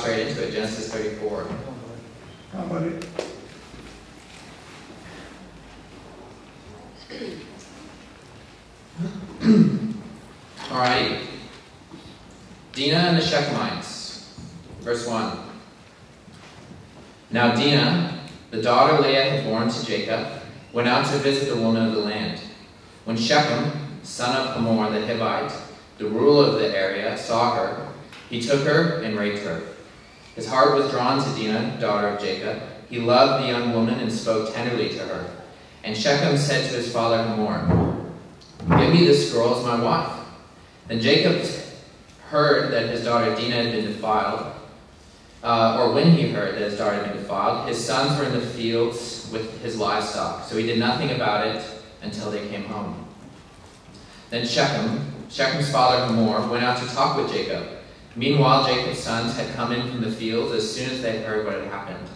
straight into it, Genesis 34. How about it? Alrighty. Dinah and the Shechemites. Verse 1. Now Dinah, the daughter Leah had born to Jacob, went out to visit the woman of the land. When Shechem, son of Hamor the Hivite, the ruler of the area, saw her, he took her and raped her. His heart was drawn to Dinah, daughter of Jacob. He loved the young woman and spoke tenderly to her. And Shechem said to his father Hamor, Give me this girl as my wife. Then Jacob heard that his daughter Dinah had been defiled, uh, or when he heard that his daughter had been defiled, his sons were in the fields with his livestock, so he did nothing about it until they came home. Then Shechem, Shechem's father Hamor, went out to talk with Jacob. Meanwhile, Jacob's sons had come in from the fields as soon as they heard what had happened.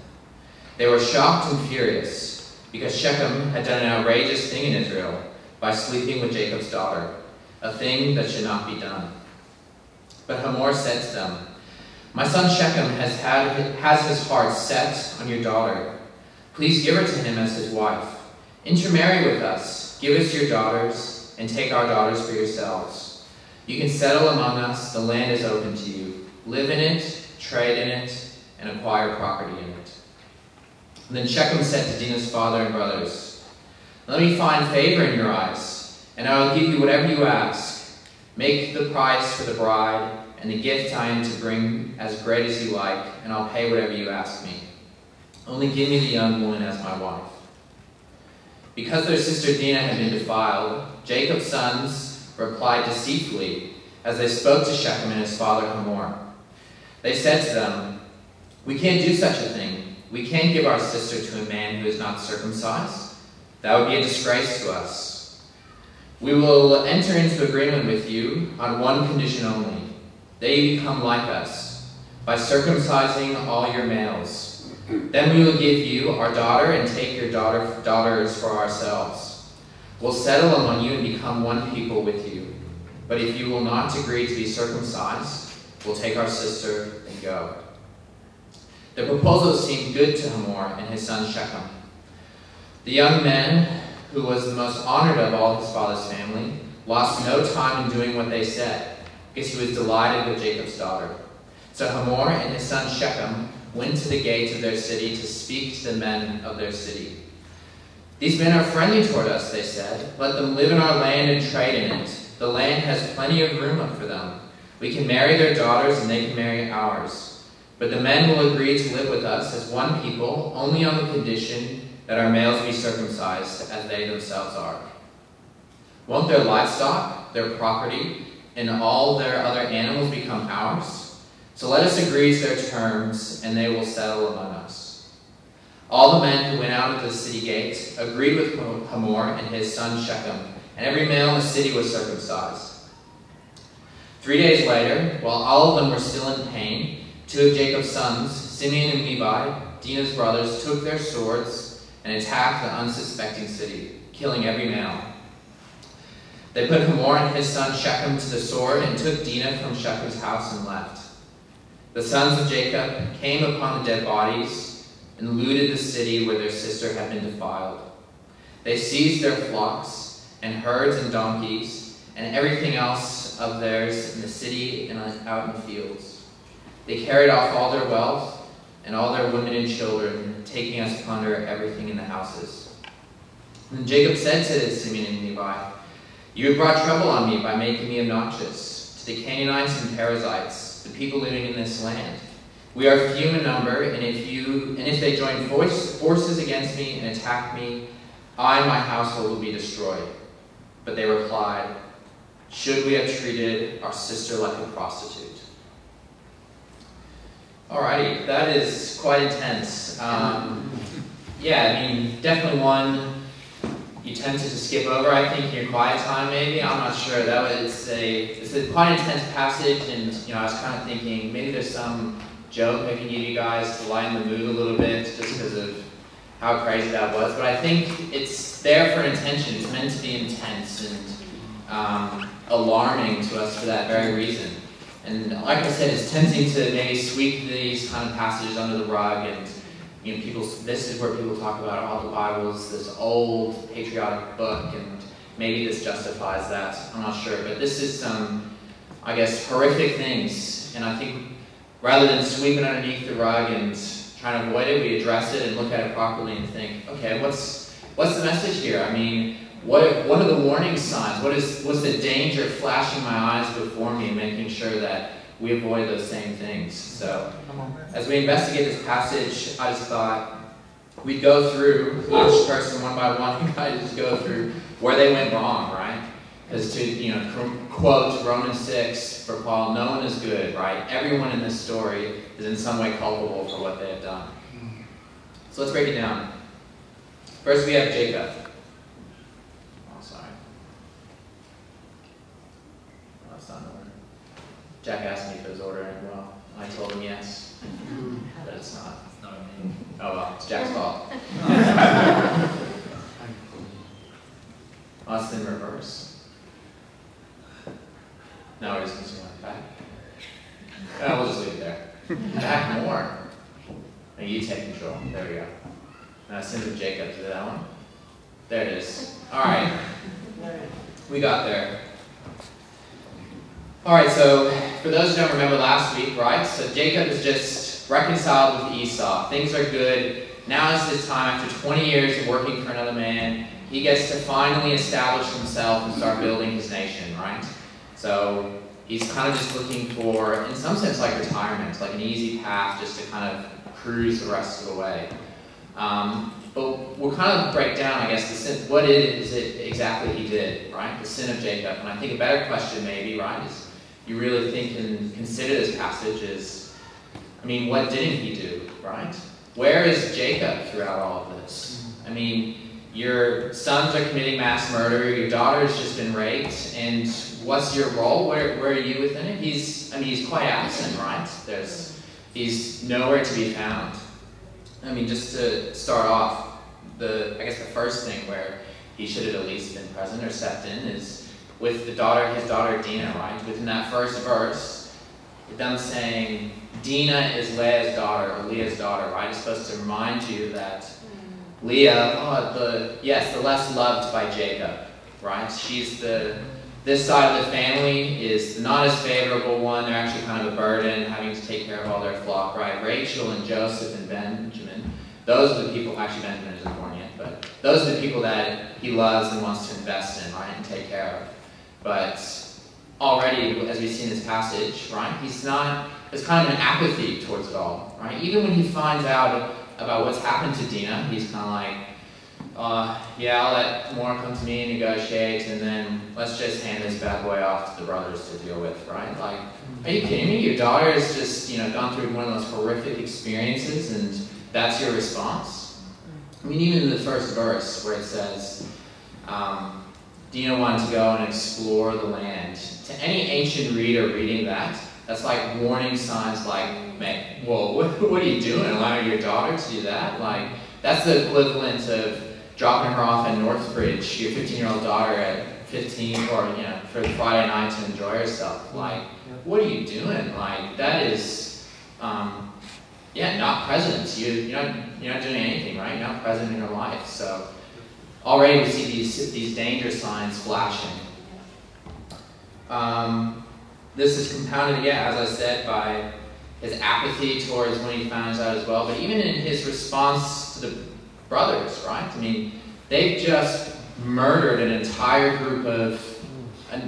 They were shocked and furious because Shechem had done an outrageous thing in Israel by sleeping with Jacob's daughter, a thing that should not be done. But Hamor said to them, My son Shechem has, had, has his heart set on your daughter. Please give her to him as his wife. Intermarry with us, give us your daughters, and take our daughters for yourselves. You can settle among us, the land is open to you. Live in it, trade in it, and acquire property in it. And then Shechem said to Dinah's father and brothers, Let me find favor in your eyes, and I will give you whatever you ask. Make the price for the bride and the gift I am to bring as great as you like, and I'll pay whatever you ask me. Only give me the young woman as my wife. Because their sister Dinah had been defiled, Jacob's sons replied deceitfully as they spoke to Shechem and his father Hamor. They said to them, We can't do such a thing. We can't give our sister to a man who is not circumcised. That would be a disgrace to us. We will enter into agreement with you on one condition only. That you become like us, by circumcising all your males. Then we will give you our daughter and take your daughter, daughters for ourselves. We'll settle among you and become one people with you. But if you will not agree to be circumcised, we'll take our sister and go. The proposal seemed good to Hamor and his son Shechem. The young man, who was the most honored of all his father's family, lost no time in doing what they said, because he was delighted with Jacob's daughter. So Hamor and his son Shechem went to the gate of their city to speak to the men of their city. These men are friendly toward us, they said. Let them live in our land and trade in it. The land has plenty of room for them. We can marry their daughters and they can marry ours. But the men will agree to live with us as one people, only on the condition that our males be circumcised as they themselves are. Won't their livestock, their property, and all their other animals become ours? So let us agree to their terms, and they will settle among us. All the men who went out of the city gates agreed with Hamor and his son Shechem, and every male in the city was circumcised. Three days later, while all of them were still in pain, two of Jacob's sons, Simeon and Levi, Dinah's brothers, took their swords and attacked the unsuspecting city, killing every male. They put Hamor and his son Shechem to the sword and took Dinah from Shechem's house and left. The sons of Jacob came upon the dead bodies and looted the city where their sister had been defiled. They seized their flocks and herds and donkeys and everything else of theirs in the city and out in the fields. They carried off all their wealth and all their women and children, taking as plunder everything in the houses. And Jacob said to Simeon and Levi, You have brought trouble on me by making me obnoxious to the Canaanites and Perizzites, the people living in this land. We are few in number, and if you and if they join force, forces against me and attack me, I and my household will be destroyed. But they replied, Should we have treated our sister like a prostitute? Alrighty, that is quite intense. Um, yeah, I mean, definitely one you tend to skip over, I think, in your quiet time, maybe. I'm not sure. That was a, it's a quite intense passage, and, you know, I was kind of thinking maybe there's some joke give you guys to lighten the mood a little bit, just because of how crazy that was. But I think it's there for intention. It's meant to be intense and um, alarming to us for that very reason. And like I said, it's tempting to maybe sweep these kind of passages under the rug and you know, people, this is where people talk about, oh, the Bible's this old patriotic book and maybe this justifies that. I'm not sure. But this is some, I guess, horrific things. And I think rather than sweeping underneath the rug and trying to avoid it, we address it and look at it properly and think, okay, what's, what's the message here? I mean, what, what are the warning signs? What is, what's the danger flashing my eyes before me and making sure that we avoid those same things? So, as we investigate this passage, I just thought we'd go through each person one by one and kind of just go through where they went wrong, right? Because to, you know, quote Romans 6 for Paul, no one is good, right? Everyone in this story is in some way culpable for what they have done. Mm-hmm. So let's break it down. First we have Jacob. Jack asked me if it was ordering well. I told him yes, but it's not. It's not me. Oh well, it's Jack's fault. Us in reverse. No, we're just going like that. Oh, we'll just leave it there. Jack more. Now you take control. There we go. Now send it to Jacob. to that one? There it is. All right. We got there. All right, so for those who don't remember last week, right? So Jacob is just reconciled with Esau. Things are good. Now is his time after 20 years of working for another man. He gets to finally establish himself and start building his nation, right? So he's kind of just looking for, in some sense, like retirement, like an easy path just to kind of cruise the rest of the way. Um, but we'll kind of break down, I guess, the sin, what is it exactly he did, right? The sin of Jacob. And I think a better question maybe, right, is you really think and consider this passage is, I mean, what didn't he do, right? Where is Jacob throughout all of this? I mean, your sons are committing mass murder, your daughter's just been raped, and what's your role? Where, where are you within it? He's, I mean, he's quite absent, right? There's, he's nowhere to be found. I mean, just to start off, the, I guess the first thing where he should have at least been present or stepped in is with the daughter, his daughter Dinah, right? Within that first verse, them saying Dinah is Leah's daughter or Leah's daughter, right? It's supposed to remind you that mm. Leah, oh, the yes, the less loved by Jacob, right? She's the this side of the family is not as favorable one. They're actually kind of a burden, having to take care of all their flock, right? Rachel and Joseph and Benjamin. Those are the people. Actually, Benjamin isn't born yet, but those are the people that he loves and wants to invest in, right, and take care of. But already, as we see in this passage, right, he's not, there's kind of an apathy towards it all, right? Even when he finds out about what's happened to Dinah, he's kind of like, uh, yeah, I'll let more come to me and negotiate, and then let's just hand this bad boy off to the brothers to deal with, right? Like, are you kidding me? Your daughter has just, you know, gone through one of those horrific experiences, and that's your response? I mean, even in the first verse where it says, um, Dinah wanted to go and explore the land. To any ancient reader reading that, that's like warning signs like, man, whoa, what, what are you doing? Allowing your daughter to do that? Like, that's the equivalent of dropping her off at Northbridge, your 15-year-old daughter at 15, or, you know, for Friday night to enjoy herself. Like, what are you doing? Like, that is, um, yeah, not present. You, you're, not, you're not doing anything, right? You're not present in her life. So, Already we see these, these danger signs flashing. Um, this is compounded, yeah, as I said, by his apathy towards when he finds out as well, but even in his response to the brothers, right? I mean, they've just murdered an entire group of,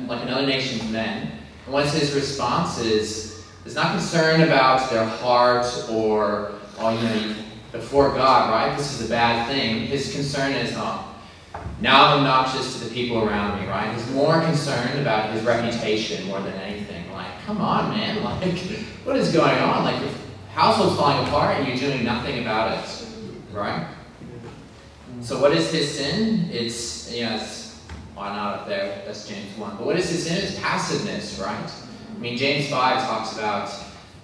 like another nation's men. And what's his response is, is not concerned about their heart or, oh, you know, before God, right? This is a bad thing. His concern is, oh, now I'm obnoxious to the people around me, right? He's more concerned about his reputation more than anything. Like, come on, man. Like, what is going on? Like, your household's falling apart and you're doing nothing about it, right? So what is his sin? It's, you know, why not up there? That's James 1. But what is his sin? It's passiveness, right? I mean, James 5 talks about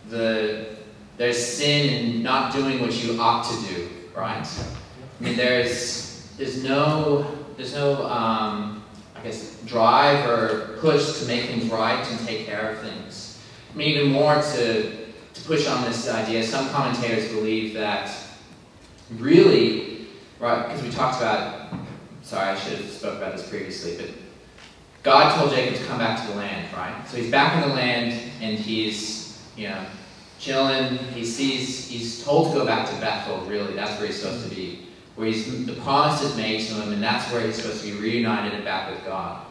the there's sin in not doing what you ought to do, right? I mean, there's, there's no there's no, um, I guess, drive or push to make things right and take care of things. I mean, even more to, to push on this idea, some commentators believe that really, right, because we talked about, sorry, I should have spoke about this previously, but God told Jacob to come back to the land, right? So he's back in the land and he's, you know, chilling. He sees, he's told to go back to Bethel, really. That's where he's supposed to be. Where he's, the promise is made to him, and that's where he's supposed to be reunited and back with God.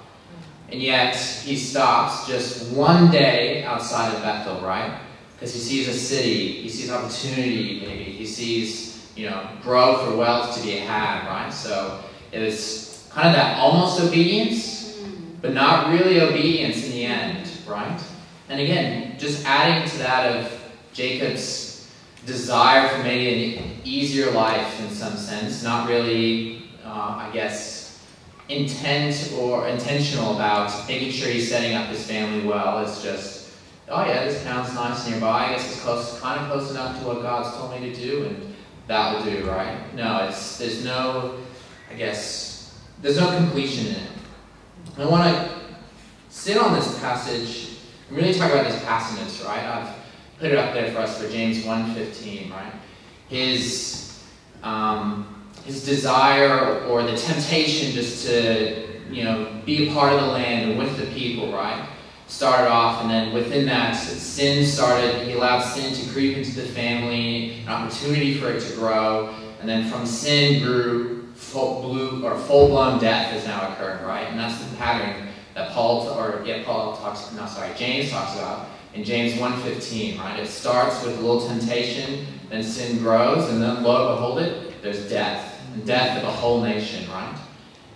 And yet, he stops just one day outside of Bethel, right? Because he sees a city, he sees opportunity, maybe. He sees, you know, growth or wealth to be had, right? So it was kind of that almost obedience, but not really obedience in the end, right? And again, just adding to that of Jacob's desire for maybe an easier life in some sense, not really, uh, I guess, intent or intentional about making sure he's setting up his family well. It's just, oh yeah, this town's nice nearby. I guess it's close, kind of close enough to what God's told me to do, and that will do, right? No, it's there's no, I guess, there's no completion in it. I want to sit on this passage and really talk about this passionate, right? I've put it up there for us for James 1.15, right? His, um, his desire or the temptation just to, you know, be a part of the land and with the people, right? Started off, and then within that, sin started. He allowed sin to creep into the family, an opportunity for it to grow, and then from sin grew full blue or full-blown death has now occurred, right? And that's the pattern that Paul or yeah, Paul talks. No, sorry, James talks about in James 1.15, right? It starts with a little temptation, then sin grows, and then lo and behold it, there's death. And death of a whole nation, right?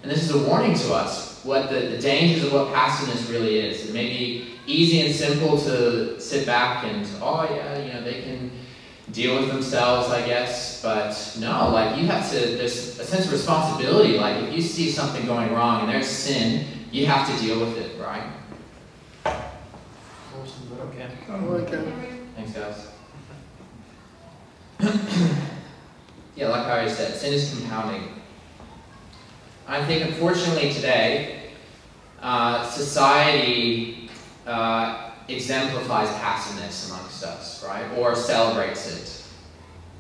And this is a warning to us, what the, the dangers of what passiveness really is. It may be easy and simple to sit back and, oh yeah, you know, they can deal with themselves, I guess, but no, like you have to, there's a sense of responsibility, like if you see something going wrong and there's sin, you have to deal with it, right? Okay. Okay. Thanks, guys. yeah, like I already said, sin is compounding. I think, unfortunately, today, uh, society uh, exemplifies passiveness amongst us, right? Or celebrates it.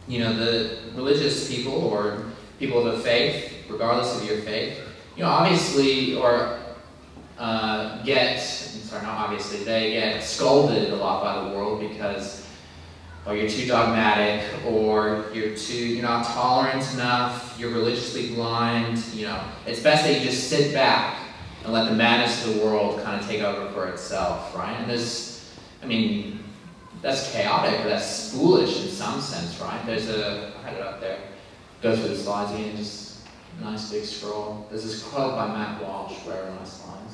You know, the religious people or people of the faith, regardless of your faith, you know, obviously, or uh, get, sorry, not obviously, they get scolded a lot by the world because or oh, you're too dogmatic, or you're too, you're not tolerant enough, you're religiously blind, you know. It's best that you just sit back and let the madness of the world kind of take over for itself, right? And there's, I mean, that's chaotic, or that's foolish in some sense, right? There's a, I had it up there, go through the slides again, just nice big scroll. There's this quote by Matt Walsh, where are my slides?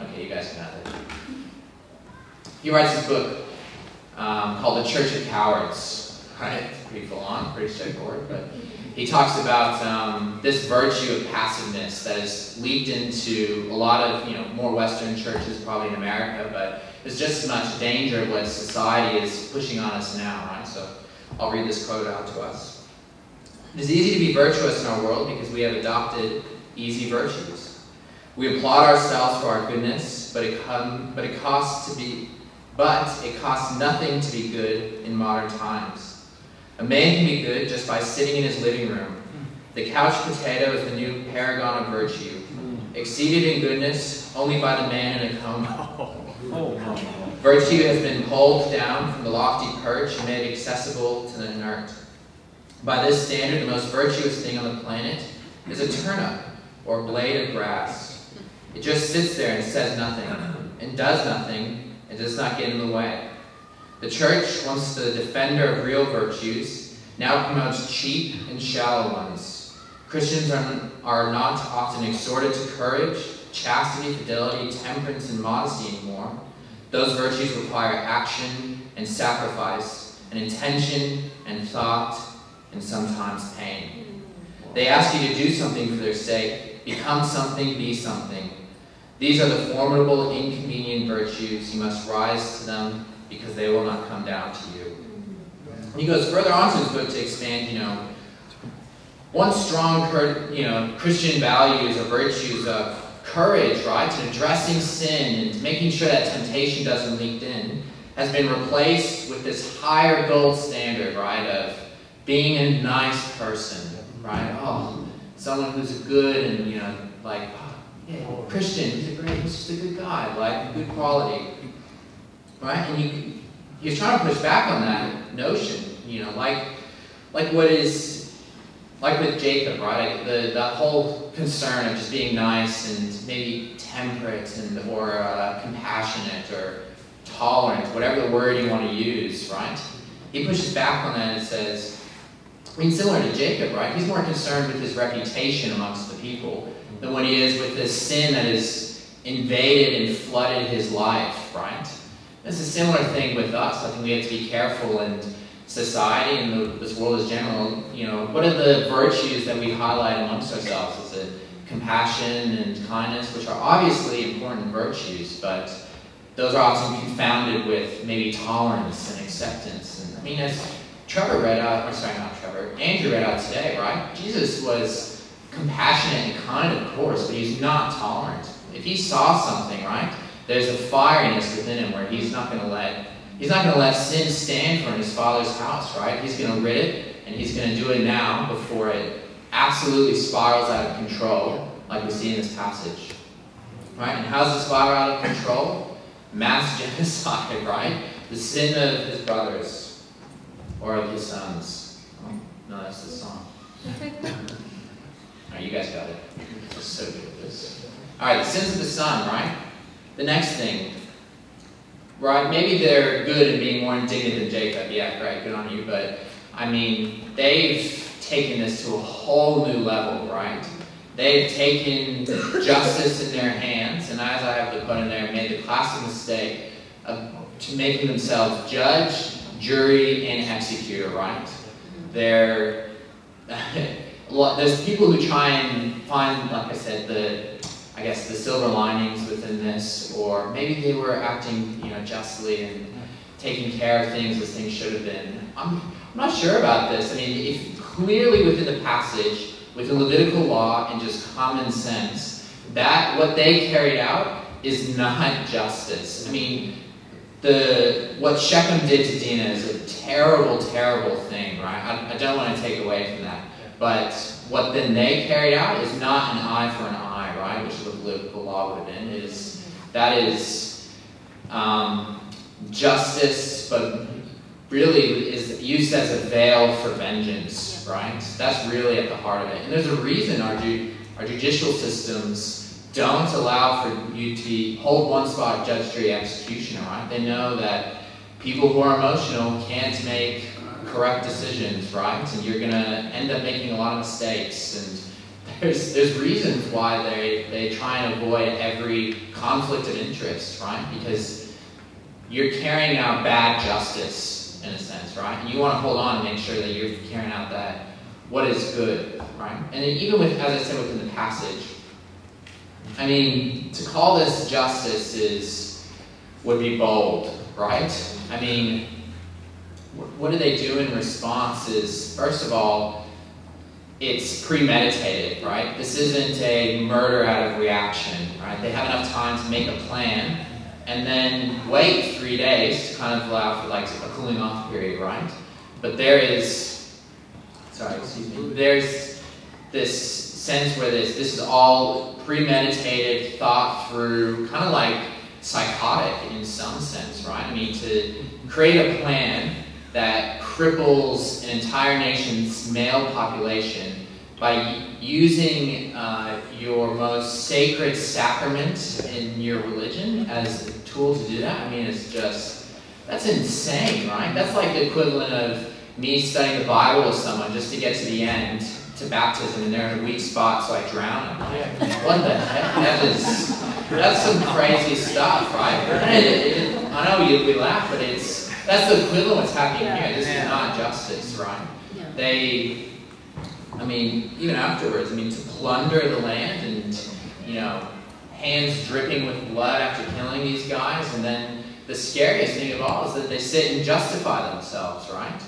Okay, you guys can have it. He writes this book um, called The Church of Cowards. Right? Pretty full on, pretty straightforward, but he talks about um, this virtue of passiveness that has leaked into a lot of, you know, more Western churches, probably in America, but there's just as much danger of what society is pushing on us now, right? So I'll read this quote out to us. It is easy to be virtuous in our world because we have adopted easy virtues. We applaud ourselves for our goodness, but it, come, but it costs to be but it costs nothing to be good in modern times. A man can be good just by sitting in his living room. The couch potato is the new paragon of virtue, exceeded in goodness only by the man in a coma. Virtue has been pulled down from the lofty perch and made accessible to the inert. By this standard, the most virtuous thing on the planet is a turnip or blade of grass. It just sits there and says nothing and does nothing and does not get in the way. The church, once the defender of real virtues, now promotes cheap and shallow ones. Christians are, are not often exhorted to courage, chastity, fidelity, temperance, and modesty anymore. Those virtues require action and sacrifice, and intention and thought, and sometimes pain. They ask you to do something for their sake, become something, be something. These are the formidable, inconvenient virtues. You must rise to them because they will not come down to you. He goes further on to his book to expand, you know, one strong, you know, Christian values or virtues of courage, right, in addressing sin and making sure that temptation doesn't leak in, has been replaced with this higher gold standard, right, of being a nice person, right? Oh, someone who's good and, you know, like, yeah, Christian, he's a great, he's just a good guy, like, good quality, right? And you, you're trying to push back on that notion, you know, like, like what is, like with Jacob, right? The, that whole concern of just being nice and maybe temperate and, or uh, compassionate or tolerant, whatever the word you want to use, right? He pushes back on that and says, I mean, similar to Jacob, right? He's more concerned with his reputation amongst the people than what he is with this sin that has invaded and flooded his life, right? It's a similar thing with us. I think we have to be careful in society and the, this world as general. You know, what are the virtues that we highlight amongst ourselves? Is it compassion and kindness, which are obviously important virtues, but those are often confounded with maybe tolerance and acceptance. And I mean, as Trevor read out, or sorry, not Trevor, Andrew read out today, right? Jesus was compassionate and kind, of course, but he's not tolerant. If he saw something, right, there's a fieriness within him where he's not going to let he's not going to let sin stand for in his father's house, right? He's going to rid it, and he's going to do it now before it absolutely spirals out of control, like we see in this passage. Right? And how's the spiral out of control? Mass genocide, right? The sin of his brothers or of his sons. Oh, no, that's the song. All right, you guys got it. This so good at this. All right, the sins of the son, right? The next thing, right? Maybe they're good in being more indignant than Jacob. Yeah, right, good on you. But, I mean, they've taken this to a whole new level, right? They've taken justice in their hands, and as I have to put in there, made the classic mistake of making themselves judge jury and executor, right? There, there's people who try and find, like I said, the, I guess, the silver linings within this, or maybe they were acting, you know, justly and taking care of things as things should have been. I'm, I'm not sure about this. I mean, if clearly within the passage, within Levitical law and just common sense, that what they carried out is not justice. I mean, the what Shechem did to Dinah is a terrible, terrible thing, right? I, I don't want to take away from that. But what then they carried out is not an eye for an eye, right? Which the law would have been. Is that is um, justice, but really is used as a veil for vengeance, right? That's really at the heart of it. And there's a reason our, ju- our judicial systems don't allow for you to hold one spot judge, jury, executioner, right? They know that people who are emotional can't make correct decisions, right? And you're going to end up making a lot of mistakes. And there's, there's reasons why they, they try and avoid every conflict of interest, right? Because you're carrying out bad justice, in a sense, right? And you want to hold on and make sure that you're carrying out that what is good, right? And even with, as I said within the passage, I mean, to call this justice is would be bold, right? I mean, what do they do in response is, first of all, it's premeditated, right? This isn't a murder out of reaction, right? They have enough time to make a plan and then wait three days to kind of allow for like a cooling off period, right? But there is, sorry, excuse me, there's this sense where this, this is all premeditated, thought through, kind of like psychotic in some sense, right? I mean, to create a plan that cripples an entire nation's male population by using uh, your most sacred sacrament in your religion as a tool to do that. I mean, it's just, that's insane, right? That's like the equivalent of me studying the Bible with someone just to get to the end to baptism and they're in a weak spot, so I drown them. what the heck? That is, that's some crazy stuff, right? It, it, I know you, we laugh, but it's that's the equivalent of what's happening yeah. here. This yeah. is not justice, right? Yeah. They, I mean, even afterwards, I mean, to plunder the land and, you know, hands dripping with blood after killing these guys, and then the scariest thing of all is that they sit and justify themselves, right?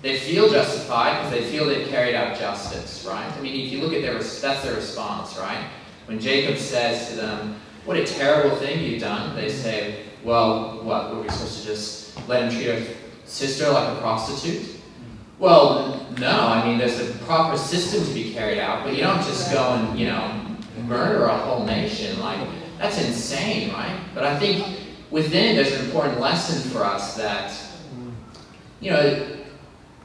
They feel justified because they feel they've carried out justice, right? I mean, if you look at their, that's their response, right? when Jacob says to them, What a terrible thing you've done, they say, Well, what? Were we supposed to just let him treat our sister like a prostitute? Mm. Well, no. I mean, there's a proper system to be carried out, but you don't just go and, you know, murder a whole nation. Like, that's insane, right? But I think within it, there's an important lesson for us that, you know,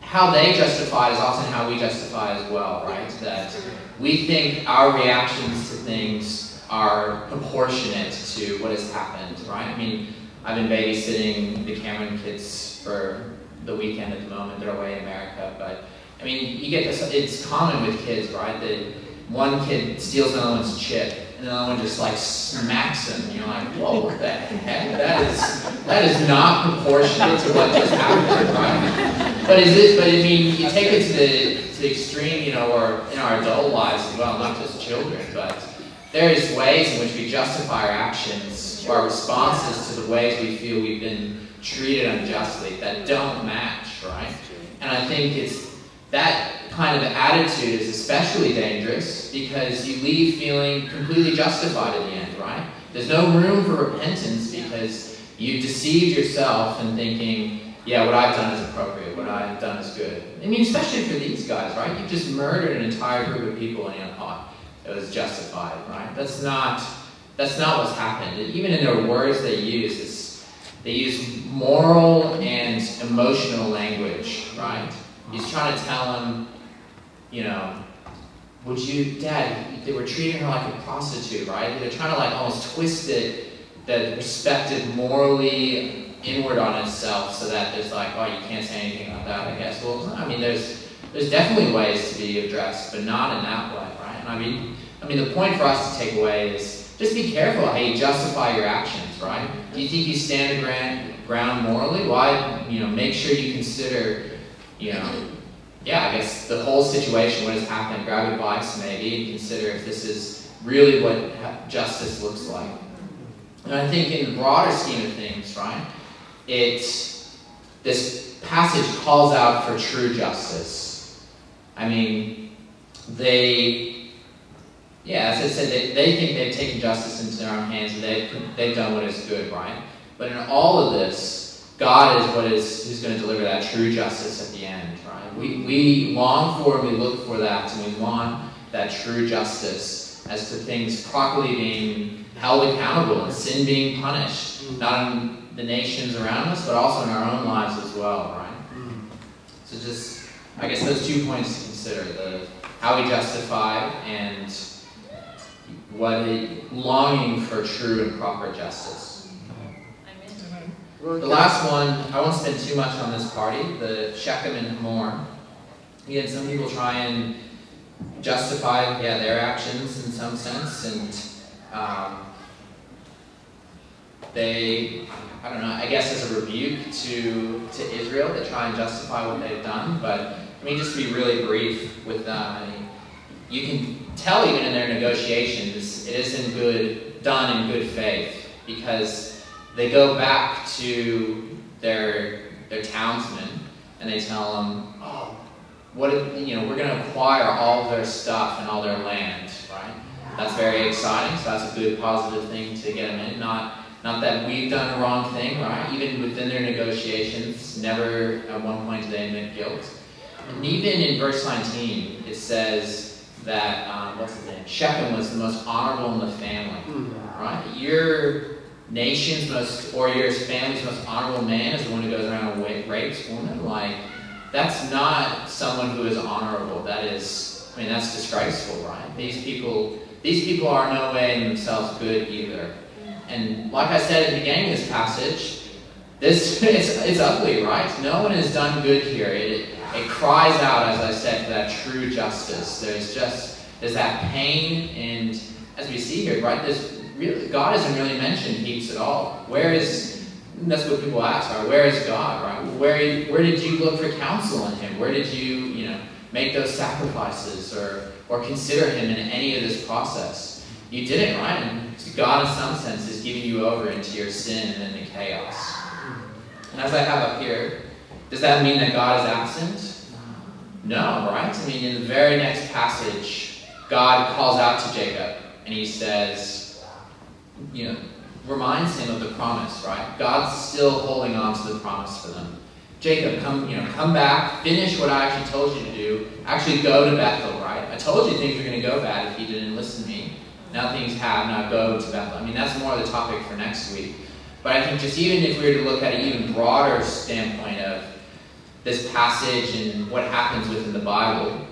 how they justify is often how we justify as well, right? That we think our reactions to things are proportionate to what has happened, right? I mean, I've been babysitting the Cameron kids for the weekend at the moment. They're away in America, but I mean, you get this. It's common with kids, right? That one kid steals another one's chip, and another one just like smacks him. And you're like, whoa, what the heck? That is that is not proportionate to what just happened, right? But is it? But I mean, you take it to the to the extreme, you know, or in our adult lives as well, not just children, but there's ways in which we justify our actions, our responses to the ways we feel we've been treated unjustly that don't match, right? And I think it's that kind of attitude is especially dangerous because you leave feeling completely justified in the end, right? There's no room for repentance because you deceived yourself in thinking, yeah, what I've done is appropriate, what I've done is good. I mean, especially for these guys, right? You just murdered an entire group of people in like, it was justified, right? That's not that's not what's happened. Even in their words they use, it's, they use moral and emotional language, right? He's trying to tell him, you know, would you, Dad, they were treating her like a prostitute, right? They're trying to like almost twist it, that perspective morally inward on itself so that there's like, oh, you can't say anything about that, I guess. Well, I mean, there's there's definitely ways to be addressed, but not in that way, right? I mean, I mean, the point for us to take away is just be careful how you justify your actions, right? Do you think you stand ground morally? Why, you know, make sure you consider, you know, yeah, I guess the whole situation, what has happened, grab advice maybe, and consider if this is really what justice looks like. And I think in the broader scheme of things, right, it, this passage calls out for true justice. I mean, they, yeah, as I said, they, they think they've taken justice into their own hands and they've, they've done what is good, right? But in all of this, God is what is who's going to deliver that true justice at the end, right? We, we long for and we look for that, and we want that true justice as to things properly being held accountable and sin being punished, mm-hmm. not in the nations around us, but also in our own lives as well, right? Mm-hmm. So just, I guess those two points to consider, the how we justify and what a longing for true and proper justice. The last one, I won't spend too much on this party, the Shechem and Hamor. Again, some people try and justify, yeah, their actions in some sense, and um, they, I don't know, I guess as a rebuke to, to Israel, they try and justify what they've done, but I mean, just to be really brief with them, I mean, you can tell even in their negotiations, it isn't good, done in good faith, because they go back to their their townsmen and they tell them, oh, what if, you know, we're going to acquire all their stuff and all their land, right? That's very exciting. So that's a good positive thing to get them in. Not not that we've done a wrong thing, right? Even within their negotiations, never at one point did they admit guilt. And even in verse 19, it says that um, what's his name? Shechem was the most honorable in the family, right? You're nation's most, or your family's most honorable man is the one who goes around and rapes women. Like, that's not someone who is honorable. That is, I mean, that's disgraceful, right? These people, these people are no way in themselves good either. And like I said at the beginning of this passage, this it's, it's ugly, right? No one has done good here. It, it cries out, as I said, for that true justice. There's just there's that pain, and as we see here, right? There's really, God isn't really mentioned heaps at all. Where is, that's what people ask, right? Where is God, right? Where, where did you look for counsel in him? Where did you, you know, make those sacrifices or, or consider him in any of this process? You didn't, right? And God, in some sense, is giving you over into your sin and into chaos. And as I have up here, does that mean that God is absent? No, right? I mean, in the very next passage, God calls out to Jacob and he says, you know, reminds him of the promise, right? God's still holding on to the promise for them. Jacob, come, you know, come back, finish what I actually told you to do. Actually go to Bethel, right? I told you things were going to go bad if you didn't listen to me. Now things have, now go to Bethel. I mean, that's more of the topic for next week. But I think just even if we were to look at an even broader standpoint of this passage and what happens within the Bible,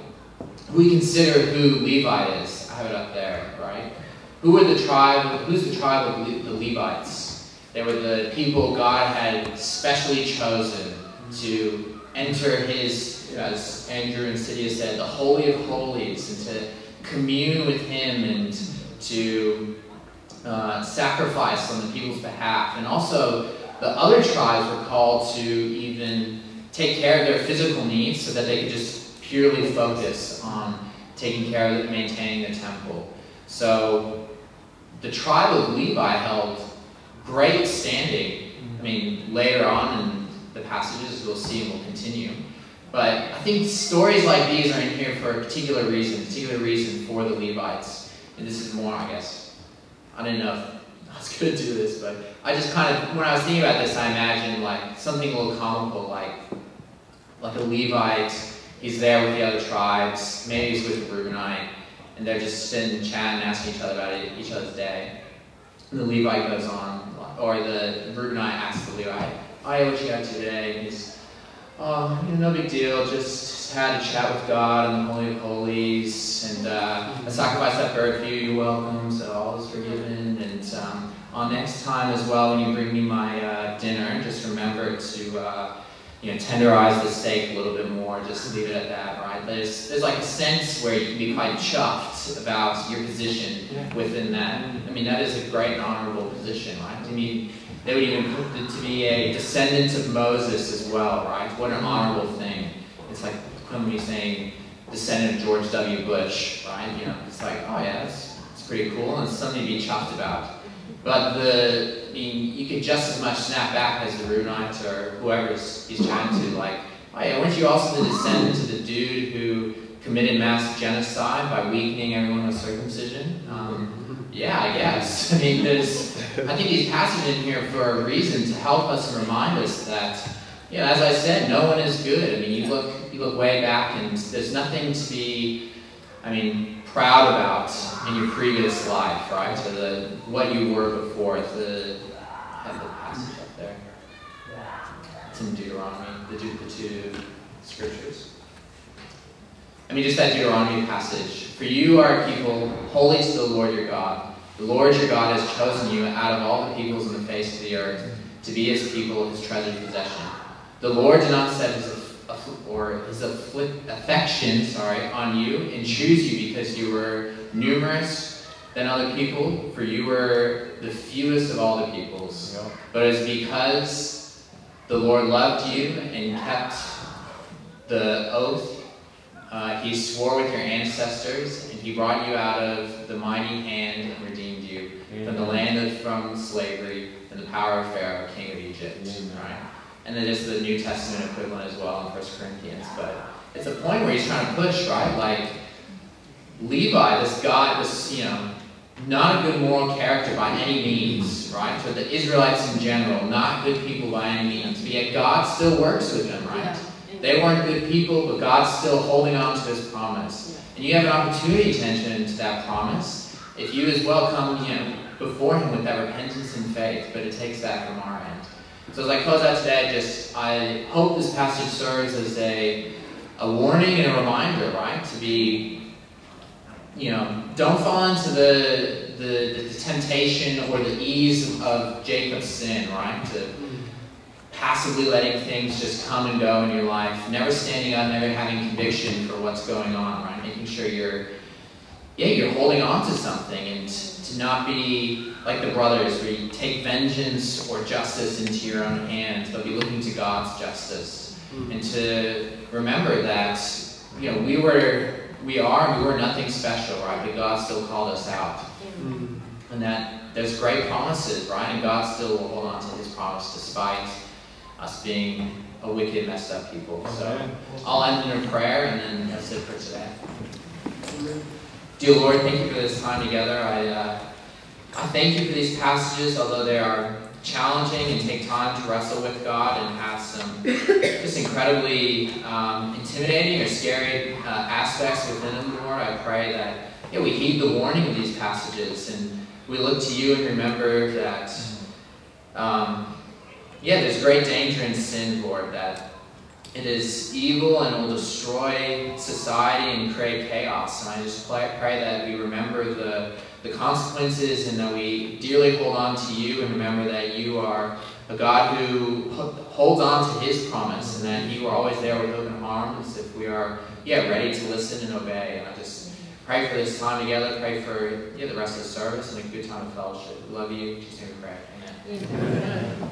we consider who Levi is. I have it up there, right? Who are the tribe? Who's the tribe of the Levites? They were the people God had specially chosen to enter His, as Andrew and Cydia said, the holy of holies, and to commune with Him and to uh, sacrifice on the people's behalf. And also, the other tribes were called to even take care of their physical needs so that they could just purely focus on taking care of maintaining the temple. So the tribe of Levi held great standing. I mean, later on in the passages we'll see and we'll continue. But I think stories like these are in here for a particular reason, a particular reason for the Levites. And this is more, I guess, I didn't know if I was going to do this, but I just kind of, when I was thinking about this, I imagined like something a little comical, like like a Levite. He's there with the other tribes. Maybe he's with a Reubenite, and they're just sitting and chatting, asking each other about each other's day. And the Levite goes on, or the Reubenite asks the Levite, "Oh, what you got today?" And he's, "Oh, you know, no big deal. Just had a chat with God in the Holy of Holies, and uh, I sacrificed that bird for you. You're welcome. So all is forgiven. And um, on next time as well, when you bring me my uh, dinner, just remember to." Uh, you know, tenderize the steak a little bit more, just leave it at that, right? There's, there's like a sense where you can be quite chuffed about your position within that. I mean, that is a great and honorable position, right? I mean, they would even put it to be a descendant of Moses as well, right? What an honorable thing. It's like somebody saying descendant of George W. Bush, right? You know, it's like, oh yeah, that's, that's pretty cool, and it's something to be chuffed about. But the, You could just as much snap back as the Reubenite or whoever he's, he's chatting to, like, oh yeah, weren't you also the descendant of the dude who committed mass genocide by weakening everyone with circumcision? Um, yeah, I guess. I mean, there's, I think these passages in here for a reason to help us and remind us that, you know, as I said, no one is good. I mean, you look, you look way back and there's nothing to be, I mean, proud about in your previous life, right? So the what you were before. The have the passage up there. It's in Deuteronomy, the, the two scriptures. I mean, just that Deuteronomy passage. For you are a people holy to the Lord your God. The Lord your God has chosen you out of all the peoples on the face of the earth to be his people, his treasured possession. The Lord did not set his or his affection, sorry, on you and choose you because you were numerous than other people, for you were the fewest of all the peoples. Yeah. But it's because the Lord loved you and kept the oath uh, he swore with your ancestors, and he brought you out of the mighty hand and redeemed you Amen. from the land of from slavery and the power of Pharaoh, king of Egypt. Right? And then there's the New Testament equivalent as well in 1 Corinthians. But it's a point where he's trying to push, right? Like Levi, this God, this, you know, not a good moral character by any means, right? For the Israelites in general, not good people by any means. But yet God still works with them, right? Yeah. They weren't good people, but God's still holding on to his promise. Yeah. And you have an opportunity to enter into that promise if you as well come, you know, before him with that repentance and faith, but it takes that from our end. So as I close out today, I just I hope this passage serves as a, a warning and a reminder, right? To be, you know, don't fall into the, the, the temptation or the ease of Jacob's sin, right? To passively letting things just come and go in your life, never standing up, never having conviction for what's going on, right? Making sure you're, yeah, you're holding on to something and to not be like the brothers, where you take vengeance or justice into your own hands, but be looking to God's justice. Mm-hmm. And to remember that, you know, we were, we are, we were nothing special, right? But God still called us out. Mm-hmm. And that there's great promises, right? And God still will hold on to his promise despite us being a wicked, messed up people. So I'll end in a prayer and then that's it for today. Dear Lord, thank you for this time together. I, uh, I thank you for these passages, although they are challenging and take time to wrestle with God and have some just incredibly um, intimidating or scary uh, aspects within them, Lord. I pray that yeah, we heed the warning of these passages and we look to you and remember that, um, yeah, there's great danger in sin, Lord, that it is evil and will destroy society and create chaos. And I just pray, pray that we remember the, the consequences and that we dearly hold on to you and remember that you are a God who holds on to his promise and that you are always there with open arms if we are yeah, ready to listen and obey. And I just pray for this time together, pray for yeah, the rest of the service and a good time of fellowship. Love you. In Jesus'. Amen. Amen.